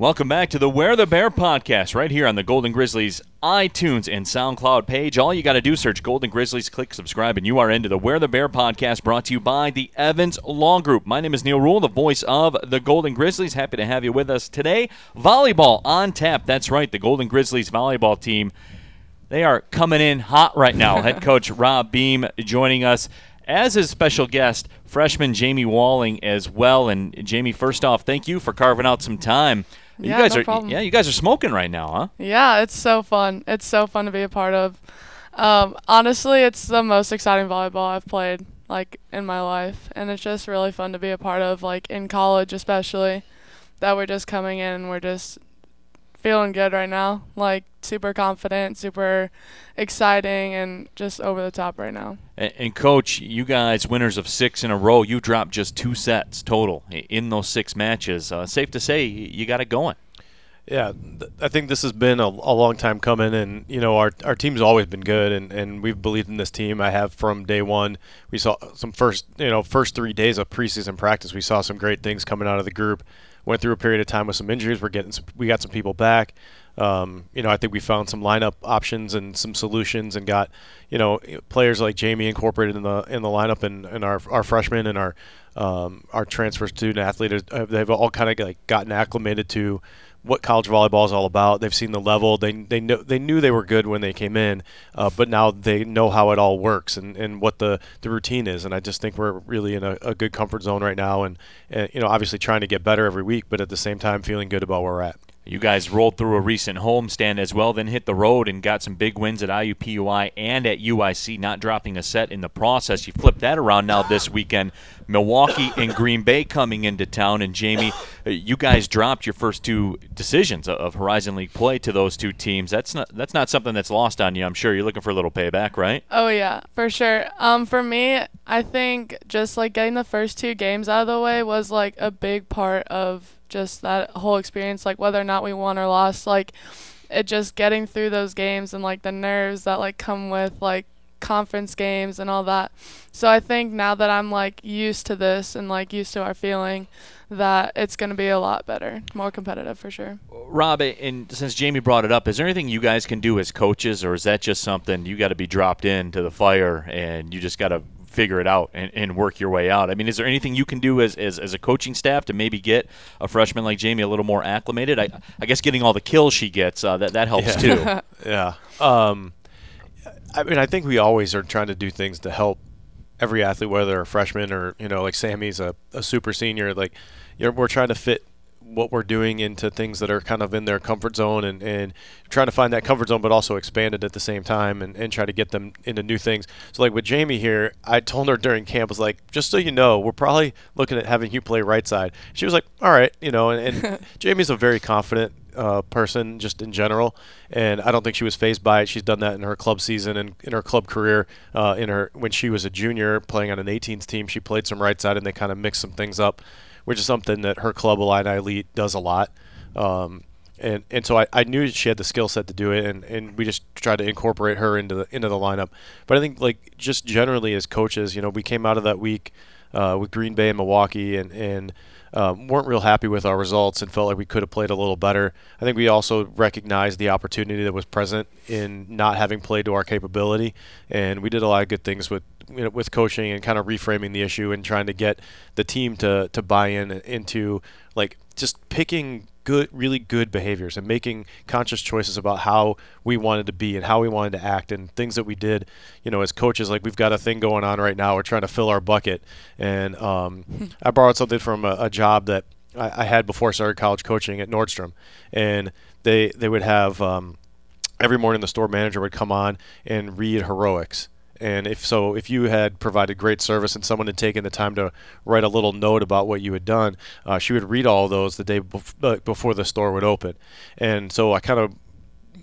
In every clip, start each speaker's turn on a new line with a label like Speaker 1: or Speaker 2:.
Speaker 1: Welcome back to the Where the Bear podcast, right here on the Golden Grizzlies iTunes and SoundCloud page. All you got to do search Golden Grizzlies, click subscribe, and you are into the Where the Bear podcast brought to you by the Evans Law Group. My name is Neil Rule, the voice of the Golden Grizzlies. Happy to have you with us today. Volleyball on tap. That's right, the Golden Grizzlies volleyball team. They are coming in hot right now. Head coach Rob Beam joining us as his special guest, freshman Jamie Walling as well. And Jamie, first off, thank you for carving out some time
Speaker 2: yeah,
Speaker 1: you guys
Speaker 2: no
Speaker 1: are
Speaker 2: problem.
Speaker 1: yeah, you guys are smoking right now, huh?
Speaker 2: Yeah, it's so fun. It's so fun to be a part of. Um, honestly, it's the most exciting volleyball I've played like in my life, and it's just really fun to be a part of. Like in college, especially, that we're just coming in and we're just feeling good right now. Like super confident, super exciting, and just over the top right now.
Speaker 1: And, and, coach, you guys winners of six in a row. You dropped just two sets total in those six matches. Uh, safe to say you got it going.
Speaker 3: Yeah, th- I think this has been a, a, long time coming, and you know our our team's always been good, and, and we've believed in this team. I have from day one. We saw some first you know first three days of preseason practice. We saw some great things coming out of the group. Went through a period of time with some injuries. We're getting some, we got some people back. Um, you know, I think we found some lineup options and some solutions, and got you know players like Jamie incorporated in the in the lineup, and, and our our freshmen and our um, our transfer student athlete. They've all kind of like gotten acclimated to what college volleyball is all about. They've seen the level. They they know they knew they were good when they came in, uh, but now they know how it all works and, and what the, the routine is. And I just think we're really in a, a good comfort zone right now. And, and you know, obviously trying to get better every week, but at the same time feeling good about where we're at.
Speaker 1: You guys rolled through a recent homestand as well, then hit the road and got some big wins at IUPUI and at UIC, not dropping a set in the process. You flipped that around now this weekend. Milwaukee and Green Bay coming into town, and Jamie, you guys dropped your first two decisions of Horizon League play to those two teams. That's not that's not something that's lost on you. I'm sure you're looking for a little payback, right?
Speaker 2: Oh yeah, for sure. Um, for me, I think just like getting the first two games out of the way was like a big part of just that whole experience, like whether or not we won or lost, like it just getting through those games and like the nerves that like come with like conference games and all that. So I think now that I'm like used to this and like used to our feeling that it's going to be a lot better, more competitive for sure.
Speaker 1: Rob, and since Jamie brought it up, is there anything you guys can do as coaches or is that just something you got to be dropped into the fire and you just got to figure it out and, and work your way out. I mean, is there anything you can do as, as, as a coaching staff to maybe get a freshman like Jamie a little more acclimated? I, I guess getting all the kills she gets, uh, that, that helps
Speaker 3: yeah. too. yeah. Um, I mean, I think we always are trying to do things to help every athlete, whether they're a freshman or, you know, like Sammy's a, a super senior. Like, you know, we're trying to fit what we're doing into things that are kind of in their comfort zone and, and trying to find that comfort zone but also expand it at the same time and, and try to get them into new things. So like with Jamie here, I told her during camp was like, just so you know, we're probably looking at having you play right side. She was like, all right, you know, and, and Jamie's a very confident uh, person just in general, and I don't think she was fazed by it. She's done that in her club season and in her club career. Uh, in her when she was a junior playing on an 18s team, she played some right side and they kind of mixed some things up which is something that her club Illini Elite does a lot. Um, and and so I, I knew she had the skill set to do it, and, and we just tried to incorporate her into the into the lineup. But I think like just generally as coaches, you know, we came out of that week uh, with Green Bay and Milwaukee, and and um, weren't real happy with our results and felt like we could have played a little better. I think we also recognized the opportunity that was present in not having played to our capability, and we did a lot of good things with you know, with coaching and kind of reframing the issue and trying to get the team to to buy in into like just picking good, really good behaviors and making conscious choices about how we wanted to be and how we wanted to act and things that we did. You know, as coaches, like we've got a thing going on right now. We're trying to fill our bucket, and um, I borrowed something from a, a job that I, I, had before I started college coaching at Nordstrom, and they they would have. Um, every morning, the store manager would come on and read heroics, and if so, if you had provided great service and someone had taken the time to write a little note about what you had done, uh, she would read all those the day bef- uh, before the store would open. And so I kind of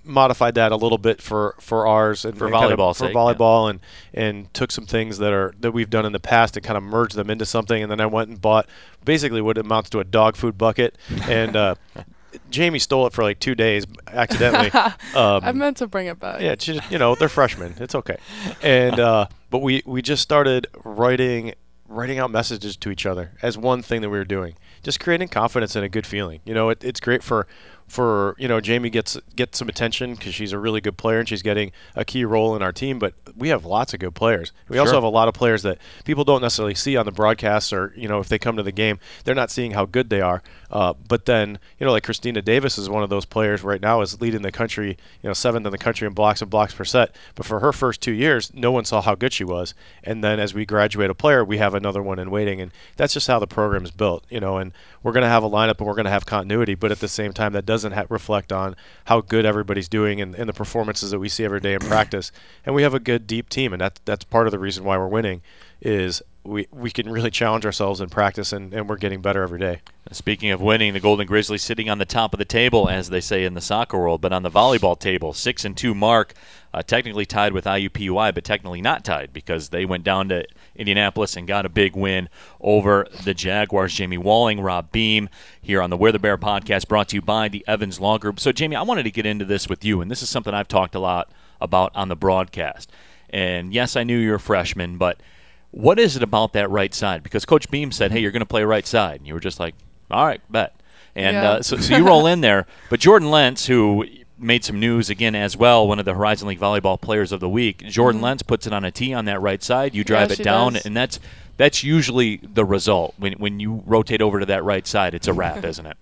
Speaker 3: modified that a little bit for, for ours and
Speaker 1: for
Speaker 3: and
Speaker 1: volleyball,
Speaker 3: kind of,
Speaker 1: sake,
Speaker 3: for volleyball, yeah. and and took some things that are that we've done in the past and kind of merged them into something. And then I went and bought basically what amounts to a dog food bucket and. Uh, Jamie stole it for like two days accidentally.
Speaker 2: Um, I meant to bring it back.
Speaker 3: Yeah, just, you know they're freshmen. It's okay. And uh, but we we just started writing writing out messages to each other as one thing that we were doing just creating confidence and a good feeling. You know, it, it's great for for you know Jamie gets gets some attention because she's a really good player and she's getting a key role in our team. But we have lots of good players. We
Speaker 1: Sure.
Speaker 3: also have a lot of players that people don't necessarily see on the broadcasts or you know if they come to the game, they're not seeing how good they are. Uh, but then you know like Christina Davis is one of those players right now is leading the country, you know seventh in the country in blocks and blocks per set. But for her first two years, no one saw how good she was. And then as we graduate a player, we have another one in waiting, and that's just how the program is built. You know, and we're going to have a lineup and we're going to have continuity, but at the same time, that doesn't ha- reflect on how good everybody's doing and, and the performances that we see every day in practice. And we have a good deep team, and that that's part of the reason why we're winning is we, we can really challenge ourselves in practice, and, and we're getting better every day.
Speaker 1: Speaking of winning, the Golden Grizzlies sitting on the top of the table, as they say in the soccer world, but on the volleyball table, six and two mark, uh, technically tied with IUPUI, but technically not tied because they went down to Indianapolis and got a big win over the Jaguars. Jamie Walling, Rob Beam, here on the Where the Bear podcast, brought to you by the Evans Law Group. So, Jamie, I wanted to get into this with you, and this is something I've talked a lot about on the broadcast. And yes, I knew you're a freshman, but what is it about that right side? Because Coach Beam said, "Hey, you're going to play right side," and you were just like, "All right, bet." And
Speaker 2: Yeah.
Speaker 1: uh, so, so you roll in there. But Jordan Lentz, who made some news again as well, one of the Horizon League volleyball players of the week, Jordan Lentz puts it on a tee on that right side. You drive
Speaker 2: Mm-hmm. Yeah,
Speaker 1: it down,
Speaker 2: does.
Speaker 1: and that's that's usually the result when when you rotate over to that right side. It's a wrap, isn't it?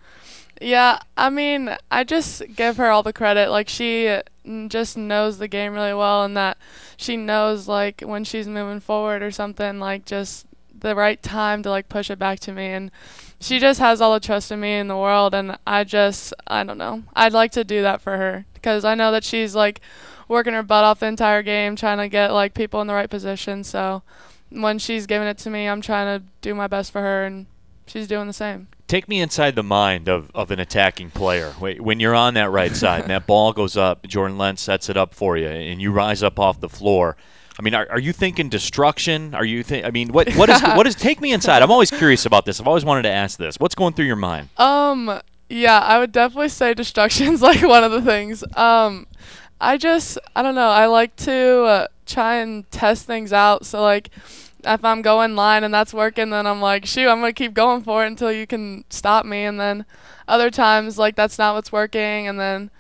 Speaker 2: Yeah, I mean, I just give her all the credit. Like she just knows the game really well, and that she knows like when she's moving forward or something, like just the right time to like push it back to me, and she just has all the trust in me in the world, and I just I don't know. I'd like to do that for her because I know that she's like working her butt off the entire game, trying to get like people in the right position. So when she's giving it to me, I'm trying to do my best for her, and she's doing the same.
Speaker 1: Take me inside the mind of, of an attacking player. When you're on that right side and that ball goes up, Jordan Lentz sets it up for you, and you rise up off the floor. I mean, are, are you thinking destruction? Are you think? I mean, what what is what is? Take me inside. I'm always curious about this. I've always wanted to ask this. What's going through your mind?
Speaker 2: Um, yeah, I would definitely say destruction's like one of the things. Um, I just, I don't know, I like to uh, try and test things out. So, like, if I'm going line and that's working, then I'm like, shoot, I'm to keep going for it until you can stop me. And then other times, like, that's not what's working. And then,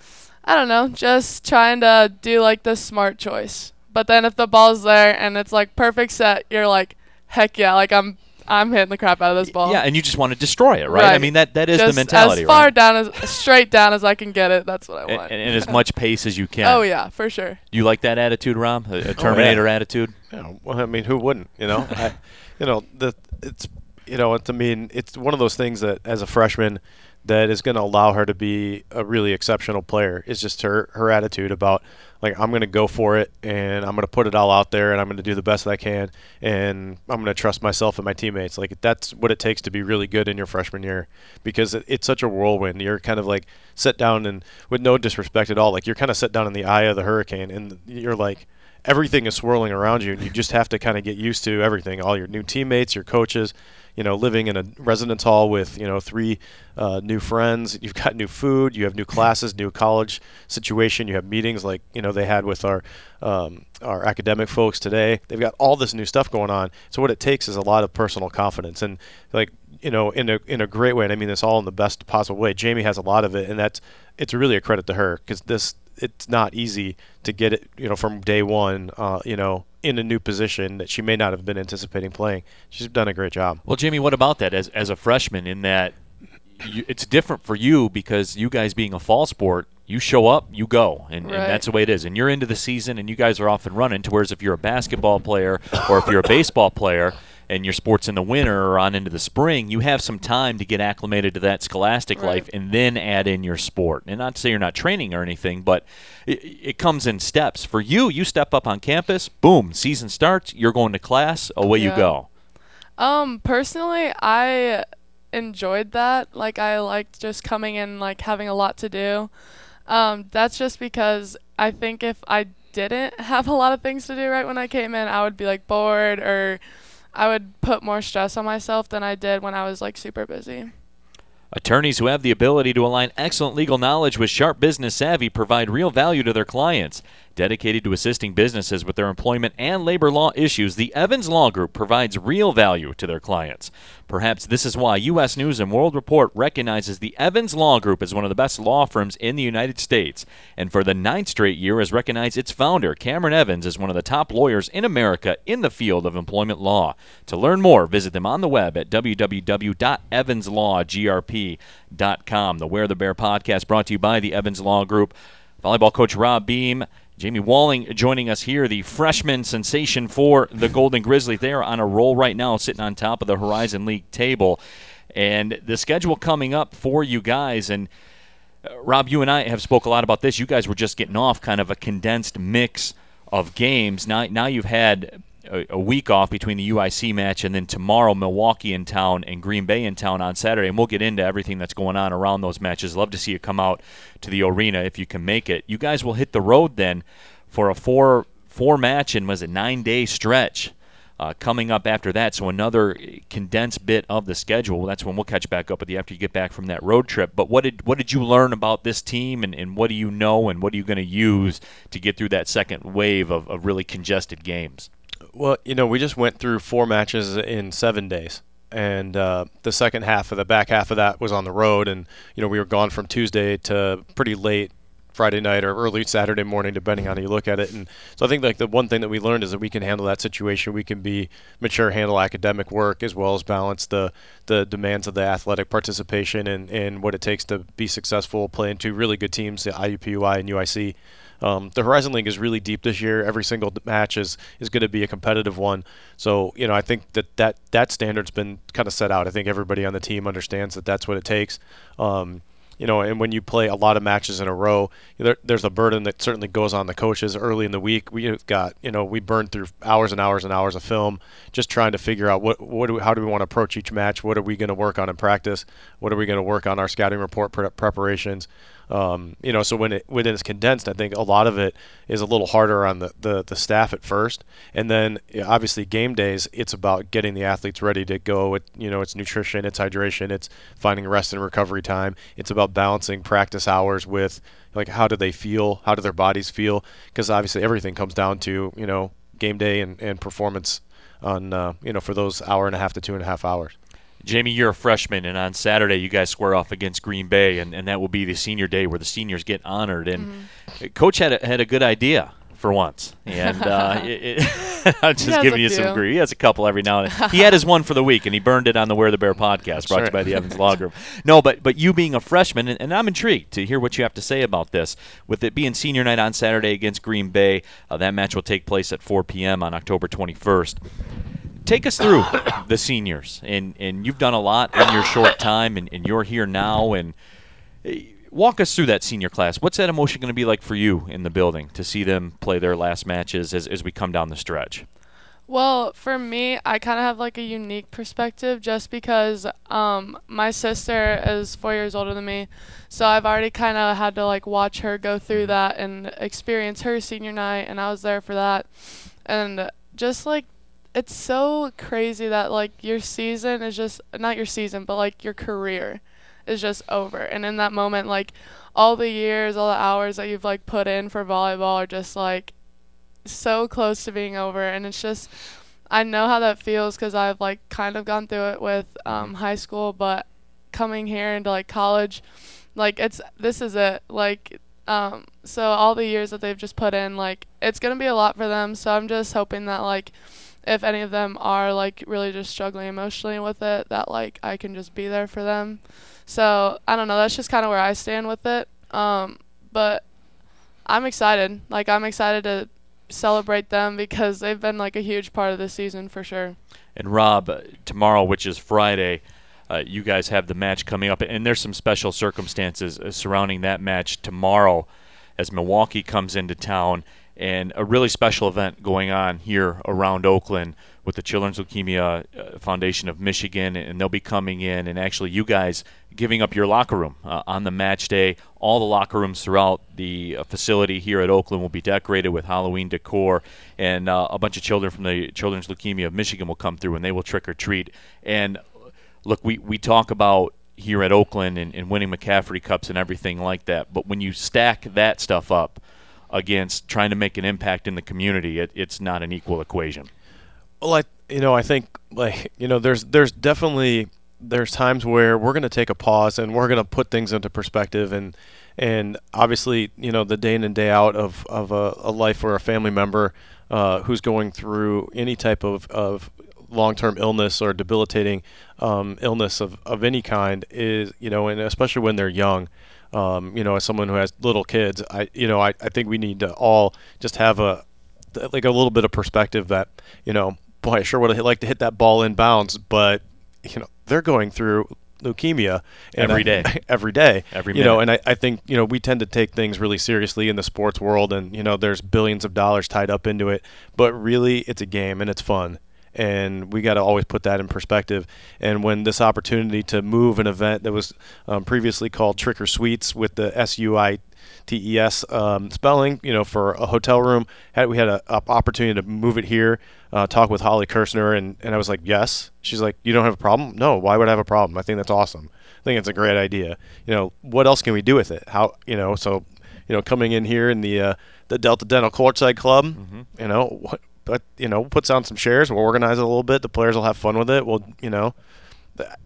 Speaker 2: I don't know, just trying to do, like, the smart choice. But then if the ball's there and it's, like, perfect set, you're like, heck yeah, like, I'm. I'm hitting the crap out of this ball.
Speaker 1: Yeah, and you just want to destroy it, right? I mean, that that is
Speaker 2: Just
Speaker 1: the mentality,
Speaker 2: as far
Speaker 1: right?
Speaker 2: down as straight down as I can get it. That's what I
Speaker 1: And,
Speaker 2: want.
Speaker 1: and, and as much pace as you can.
Speaker 2: oh yeah, for sure.
Speaker 1: You like that attitude, Rob? A, a oh, Terminator attitude?
Speaker 3: You know, well, I mean, who wouldn't? You know, I, you know, the it's you know, it's, I mean, it's one of those things that as a freshman, that is going to allow her to be a really exceptional player. Is just her her attitude about like I'm going to go for it and I'm going to put it all out there and I'm going to do the best that I can and I'm going to trust myself and my teammates. Like that's what it takes to be really good in your freshman year because it, it's such a whirlwind. You're kind of like set down and with no disrespect at all, like you're kind of set down in the eye of the hurricane and you're like everything is swirling around you and you just have to kind of get used to everything all your new teammates your coaches you know living in a residence hall with you know three uh, new friends. You've got new food you have new classes new college situation you have meetings like you know they had with our um, our academic folks today. They've got all this new stuff going on. So what it takes is a lot of personal confidence and like you know in a in a great way and I mean this all in the best possible way. Jamie has a lot of it and that's it's really a credit to her because this it's not easy to get it, you know, from day one, uh, you know, in a new position that she may not have been anticipating playing. She's done a great job.
Speaker 1: Well, Jamie, what about that as as a freshman? In that you, it's different for you because you guys being a fall sport, you show up, you go, and, and that's the way it is. And you're into the season, and you guys are off and running. To whereas if you're a basketball player or if you're a baseball player. And your sports in the winter or on into the spring, you have some time to get acclimated to that scholastic
Speaker 2: Right.
Speaker 1: life and then add in your sport. And not to say you're not training or anything, but it, it comes in steps. For you, you step up on campus, boom, season starts, you're going to class, away you go.
Speaker 2: Um, personally, I enjoyed that. Like, I liked just coming in, like having a lot to do. Um, that's just because I think if I didn't have a lot of things to do right when I came in, I would be like bored or I would put more stress on myself than I did when I was like super busy.
Speaker 1: Attorneys who have the ability to align excellent legal knowledge with sharp business savvy provide real value to their clients. Dedicated to assisting businesses with their employment and labor law issues, the Evans Law Group provides real value to their clients. Perhaps this is why U.S. News and World Report recognizes the Evans Law Group as one of the best law firms in the United States, and for the ninth straight year has recognized its founder, Cameron Evans, as one of the top lawyers in America in the field of employment law. To learn more, visit them on the web at www.evanslawgrp.com. The Where the Bear podcast brought to you by the Evans Law Group. Volleyball coach Rob Beam Jamie Walling joining us here, the freshman sensation for the Golden Grizzlies. They are on a roll right now, sitting on top of the Horizon League table. And the schedule coming up for you guys, and uh, Rob, you and I have spoke a lot about this. You guys were just getting off kind of a condensed mix of games. Now, now you've had a, a, week off between the UIC match and then tomorrow Milwaukee in town and Green Bay in town on Saturday. And we'll get into everything that's going on around those matches. Love to see you come out to the arena if you can make it. You guys will hit the road then for a four four match and was a nine day stretch. Uh, coming up after that, so another condensed bit of the schedule. That's when we'll catch back up with you after you get back from that road trip. But what did what did you learn about this team, and, and what do you know, and what are you going to use to get through that second wave of, of really congested games?
Speaker 3: Well, you know, we just went through four matches in seven days. And uh, the second half of the back half of that was on the road. And, you know, we were gone from Tuesday to pretty late Friday night or early Saturday morning, depending on how you look at it. And so I think like the one thing that we learned is that we can handle that situation. We can be mature, handle academic work as well as balance the the demands of the athletic participation and, and what it takes to be successful playing two really good teams, the IUPUI and UIC. Um, the Horizon League is really deep this year. Every single match is is going to be a competitive one. So you know, I think that that that standard's been kind of set out. I think everybody on the team understands that that's what it takes. Um, you know, and when you play a lot of matches in a row, there, there's a burden that certainly goes on the coaches early in the week. We got, you know, we burned through hours and hours and hours of film just trying to figure out what, what do we, how do we want to approach each match? What are we going to work on in practice? What are we going to work on our scouting report pre- preparations? Um, you know, so when it when it's condensed, I think a lot of it is a little harder on the, the, the staff at first, and then obviously game days, it's about getting the athletes ready to go. You know, it's nutrition, it's hydration, it's finding rest and recovery time. It's about balancing practice hours with like how do they feel, how do their bodies feel, because obviously everything comes down to you know game day and, and performance on uh, you know for those hour and a half to two and a half hours.
Speaker 1: Jamie, you're a freshman, and on Saturday you guys square off against Green Bay, and, and that will be the senior day where the seniors get honored. And mm-hmm. Coach had a, had a good idea for once, and uh, it, it I'm just giving you few. some grief. He has a couple every now and then. He had his one for the week, and he burned it on the Where the Bear podcast, brought to you by the Evans Law Group. No, but but you being a freshman, and, and, I'm intrigued to hear what you have to say about this. With it being senior night on Saturday against Green Bay, uh, that match will take place at 4 p.m. on October 21st take us through the seniors, and and you've done a lot in your short time, and, and you're here now, and eh, walk us through that senior class. What's that emotion going to be like for you in the building to see them play their last matches as as we come down the stretch?
Speaker 2: Well, for me, I kind of have like a unique perspective just because um, my sister is four years older than me. So I've already kind of had to like watch her go through that and experience her senior night, and I was there for that. And just like it's so crazy that like your season is just not your season, but like your career is just over. And in that moment, like all the years, all the hours that you've like put in for volleyball are just like so close to being over. And it's just, I know how that feels because I've like kind of gone through it with um, high school, but coming here into like college, like it's this is it. Like um, so all the years that they've just put in, like it's gonna be a lot for them. So I'm just hoping that like if any of them are like really just struggling emotionally with it, that like I can just be there for them. So I don't know. That's just kind of where I stand with it. Um, but I'm excited. Like I'm excited to celebrate them because they've been like a huge part of the season for sure.
Speaker 1: And Rob, uh, tomorrow, which is Friday, uh, you guys have the match coming up, and there's some special circumstances uh, surrounding that match tomorrow as Milwaukee comes into town and a really special event going on here around Oakland with the Children's Leukemia uh, Foundation of Michigan, and they'll be coming in and actually you guys giving up your locker room uh, on the match day. All the locker rooms throughout the uh, facility here at Oakland will be decorated with Halloween decor, and uh, a bunch of children from the Children's Leukemia of Michigan will come through and they will trick or treat. And look, we, we talk about here at Oakland and, and winning McCafferty Cups and everything like that, but when you stack that stuff up, against trying to make an impact in the community, it, it's not an equal equation.
Speaker 3: Well, I you know I think like you know there's there's definitely there's times where we're going to take a pause and we're going to put things into perspective and and obviously you know the day in and day out of of a, a life or a family member uh, who's going through any type of of long-term illness or debilitating um, illness of, of any kind is you know and especially when they're young um, you know as someone who has little kids I you know I, I think we need to all just have a like a little bit of perspective that you know boy I sure would have liked to hit that ball in bounds but you know they're going through leukemia
Speaker 1: every day.
Speaker 3: every day.
Speaker 1: Every
Speaker 3: you know and I, I think you know we tend to take things really seriously in the sports world and you know there's billions of dollars tied up into it but really it's a game and it's fun and we got to always put that in perspective. And when this opportunity to move an event that was um, previously called Trick or Suites with the S U I T E S um, spelling, you know, for a hotel room, had we had an opportunity to move it here, uh, talk with Holly Kirshner, and, and I was like, yes. She's like, you don't have a problem? No. Why would I have a problem? I think that's awesome. I think it's a great idea. You know, what else can we do with it? How you know? So, you know, coming in here in the uh, the Delta Dental Courtside Club, mm-hmm. you know, what but you know, puts on some shares. We'll organize it a little bit. The players will have fun with it. We'll, you know,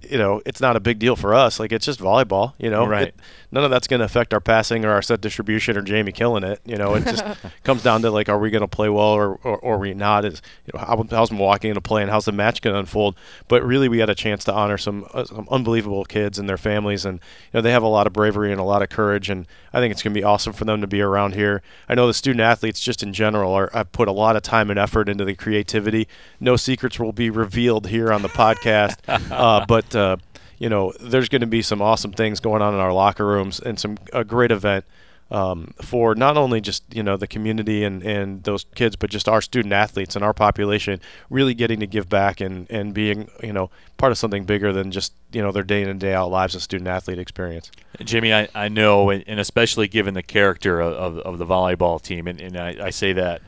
Speaker 3: you know, it's not a big deal for us. Like it's just volleyball. You know,
Speaker 1: right?
Speaker 3: It, none of that's going to affect our passing or our set distribution or Jamie killing it. You know, it just comes down to like, are we going to play well or, or, or are we not? Is you know, how, how's Milwaukee going to play and how's the match going to unfold? But really, we had a chance to honor some uh, some unbelievable kids and their families, and you know, they have a lot of bravery and a lot of courage, and I think it's going to be awesome for them to be around here. I know the student athletes, just in general, are have put a lot of time and effort into the creativity. No secrets will be revealed here on the podcast, uh, but. Uh, you know, there's going to be some awesome things going on in our locker rooms and some a great event um, for not only just you know the community and, and those kids, but just our student athletes and our population really getting to give back and, and being you know part of something bigger than just you know their day in and day out lives of student athlete experience.
Speaker 1: Jimmy, I, I know, and especially given the character of, of, of the volleyball team, and, and I, I say that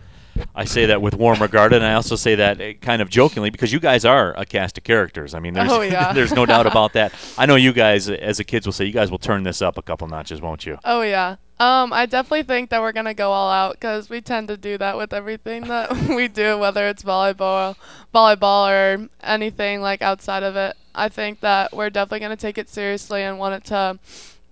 Speaker 1: I say that with warm regard, and I also say that eh, kind of jokingly because you guys are a cast of characters. I mean, there's,
Speaker 2: oh, yeah.
Speaker 1: there's no doubt about that. I know you guys, as the kids, will say you guys will turn this up a couple notches, won't you?
Speaker 2: Oh yeah. Um, I definitely think that we're gonna go all out because we tend to do that with everything that we do, whether it's volleyball, volleyball, or anything like outside of it. I think that we're definitely gonna take it seriously and want it to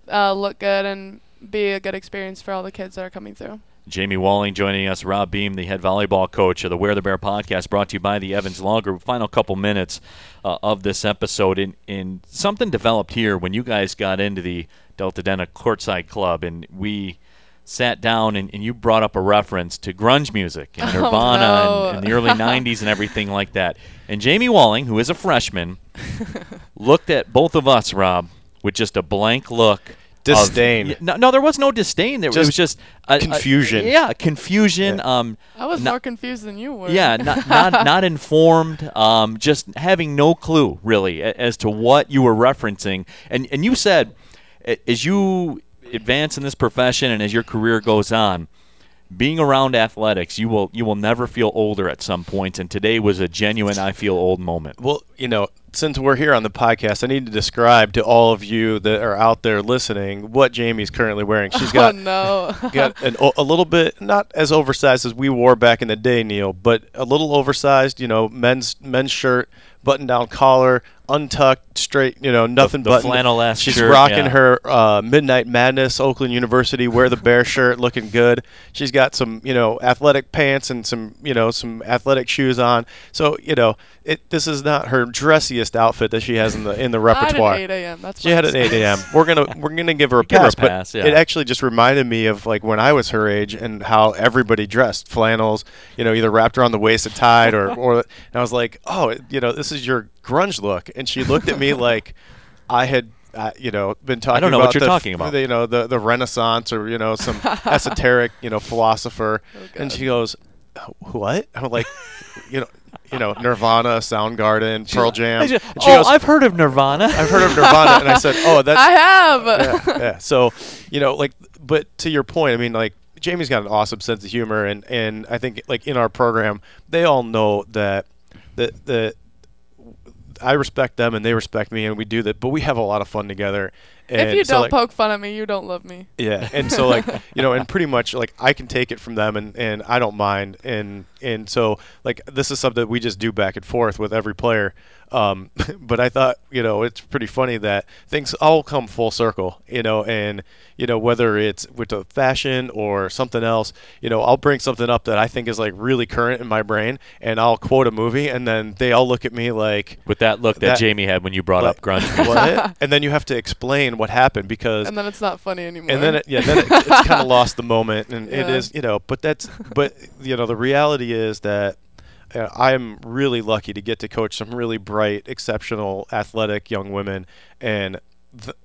Speaker 2: uh, look good and be a good experience for all the kids that are coming through.
Speaker 1: Jamie Walling joining us, Rob Beam, the head volleyball coach of the Wear the Bear podcast, brought to you by the Evans Law Group. Final couple minutes uh, of this episode, and, and something developed here when you guys got into the Delta Dental Courtside Club, and we sat down and, and you brought up a reference to grunge music and
Speaker 2: Oh,
Speaker 1: Nirvana
Speaker 2: no.
Speaker 1: and, and the early 90s and everything like that. And Jamie Walling, who is a freshman, looked at both of us, Rob, with just a blank look. Of-
Speaker 3: Disdain.
Speaker 1: Yeah, no, no, there was no disdain. There it
Speaker 3: Just
Speaker 1: was just a, a-
Speaker 3: confusion.
Speaker 1: yeah, confusion. Um,
Speaker 2: I was
Speaker 1: No-
Speaker 2: more confused than you were.
Speaker 1: yeah, not not, not informed. Um, just having no clue really as to what you were referencing. And and you said, as you advance in this profession and as your career goes on, being around athletics, you will you will never feel older at some points. And today was a genuine I feel old moment.
Speaker 3: Well, you know, since we're here on the podcast, I need to describe to all of you that are out there listening what Jamie's currently wearing. She's oh, got
Speaker 2: oh no.
Speaker 3: got an, o- a little bit not as oversized as we wore back in the day, Neil, but a little oversized. You know, men's men's shirt, button down collar, untucked, straight. You know, nothing
Speaker 1: the
Speaker 3: but
Speaker 1: flannel-esque
Speaker 3: She's
Speaker 1: shirt,
Speaker 3: rocking
Speaker 1: yeah.
Speaker 3: her uh, Midnight Madness Oakland University wear the bear shirt, looking good. She's got some you know athletic pants and some you know some athletic shoes on. So you know, it this is not her dressiest outfit that she has in the in the repertoire.
Speaker 2: I had 8 a.m. That's
Speaker 3: She had an 8 a.m. We're gonna we're gonna give her a
Speaker 1: Give her a
Speaker 3: pass,
Speaker 1: pass,
Speaker 3: but
Speaker 1: yeah.
Speaker 3: it actually just reminded me of like when I was her age and how everybody dressed flannels, you know, either wrapped around the waist and tied, or or. And I was like, oh, you know, this is your grunge look, and she looked at me like I had. Uh, you know, been talking.
Speaker 1: I don't know what
Speaker 3: about
Speaker 1: you're
Speaker 3: the,
Speaker 1: talking about.
Speaker 3: the, you know, the the Renaissance or you know some esoteric you know philosopher, and she goes, "What?" I'm like, you know, you know, Nirvana, Soundgarden, Pearl Jam.
Speaker 1: Just-
Speaker 3: she
Speaker 1: oh,
Speaker 3: goes,
Speaker 1: I've heard of Nirvana.
Speaker 3: I've heard of Nirvana, and I said, "Oh, that's
Speaker 2: I have.
Speaker 3: yeah, yeah. So, you know, like, but to your point, I mean, like, Jamie's got an awesome sense of humor, and and I think like in our program, they all know that the the I respect them and they respect me, and we do that. But we have a lot of fun together, And
Speaker 2: if you
Speaker 3: so,
Speaker 2: don't
Speaker 3: like,
Speaker 2: poke fun at me, you don't love me.
Speaker 3: Yeah, and so like you know, and pretty much like I can take it from them, and and I don't mind, and and so like this is something that we just do back and forth with every player. Um, but I thought you know it's pretty funny that things all come full circle, you know, and you know whether it's with the fashion or something else, you know, I'll bring something up that I think is like really current in my brain, and I'll quote a movie, and then they all look at me like.
Speaker 1: With that look that,
Speaker 3: That-
Speaker 1: Jamie had when you brought
Speaker 3: What?
Speaker 1: up grunge.
Speaker 3: What? and then you have to explain what happened because
Speaker 2: And then it's not funny anymore.
Speaker 3: and then it, yeah, then it, it's kind of lost the moment, and it
Speaker 2: Yeah.
Speaker 3: is you know. But that's but you know the reality is that I'm really lucky to get to coach some really bright, exceptional, athletic young women, and th-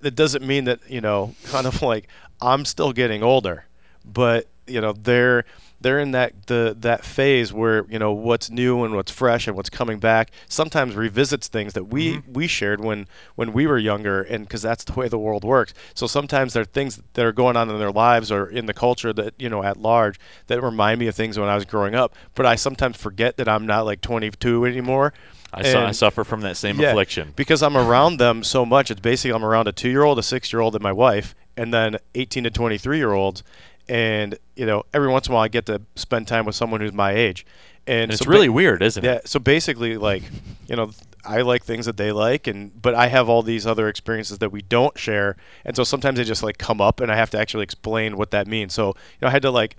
Speaker 3: that doesn't mean that you know kind of like I'm still getting older, but you know they're they're in that the that phase where you know what's new and what's fresh and what's coming back sometimes revisits things that we mm-hmm. we shared when when we were younger and because that's the way the world works so sometimes there are things that are going on in their lives or in the culture that you know at large that remind me of things when I was growing up but I sometimes forget that I'm not like 22 anymore
Speaker 1: I, su- I suffer from that same
Speaker 3: yeah,
Speaker 1: affliction.
Speaker 3: because I'm around them so much. It's basically I'm around a two year old, a six year old, and my wife, and then 18 to 23 year olds. And you know, every once in a while, I get to spend time with someone who's my age. And,
Speaker 1: And it's
Speaker 3: so ba-
Speaker 1: really weird, isn't it? yeah.
Speaker 3: So basically, like you know, I like things that they like, and but I have all these other experiences that we don't share, and so sometimes they just like come up, and I have to actually explain what that means. So you know, I had to like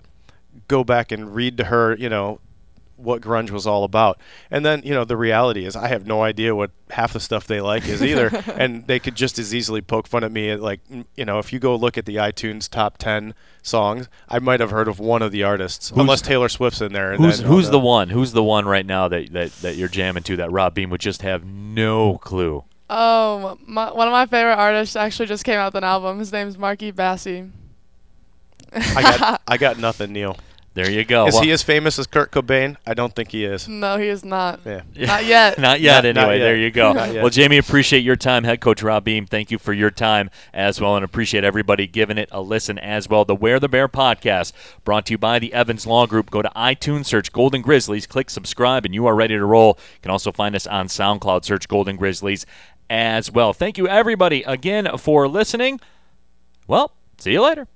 Speaker 3: go back and read to her, you know, what grunge was all about. And then, you know, the reality is I have no idea what half the stuff they like is either. and they could just as easily poke fun at me at like, you know, if you go look at the iTunes top 10 songs, I might have heard of one of the artists, unless Taylor Swift's in there. And
Speaker 1: Who's
Speaker 3: then,
Speaker 1: who's the one? Who's the one right now that, that, that you're jamming to that Rob Beam would just have no clue?
Speaker 2: oh, my, one of my favorite artists actually just came out with an album. His name's Marky Bassey.
Speaker 3: I got I got nothing, Neil.
Speaker 1: There you go.
Speaker 3: Is
Speaker 1: Well-
Speaker 3: he as famous as Kurt Cobain? I don't think he is.
Speaker 2: No, he is not.
Speaker 3: Yeah.
Speaker 2: Not yet.
Speaker 1: Not yet,
Speaker 3: Not- not
Speaker 1: anyway.
Speaker 3: yet.
Speaker 1: There you go. Well, Jamie, appreciate your time. Head coach Rob Beam, thank you for your time as well, and appreciate everybody giving it a listen as well. The Wear the Bear podcast, brought to you by the Evans Law Group. Go to iTunes, search Golden Grizzlies, click subscribe, and you are ready to roll. You can also find us on SoundCloud, search Golden Grizzlies as well. Thank you, everybody, again for listening. Well, see you later.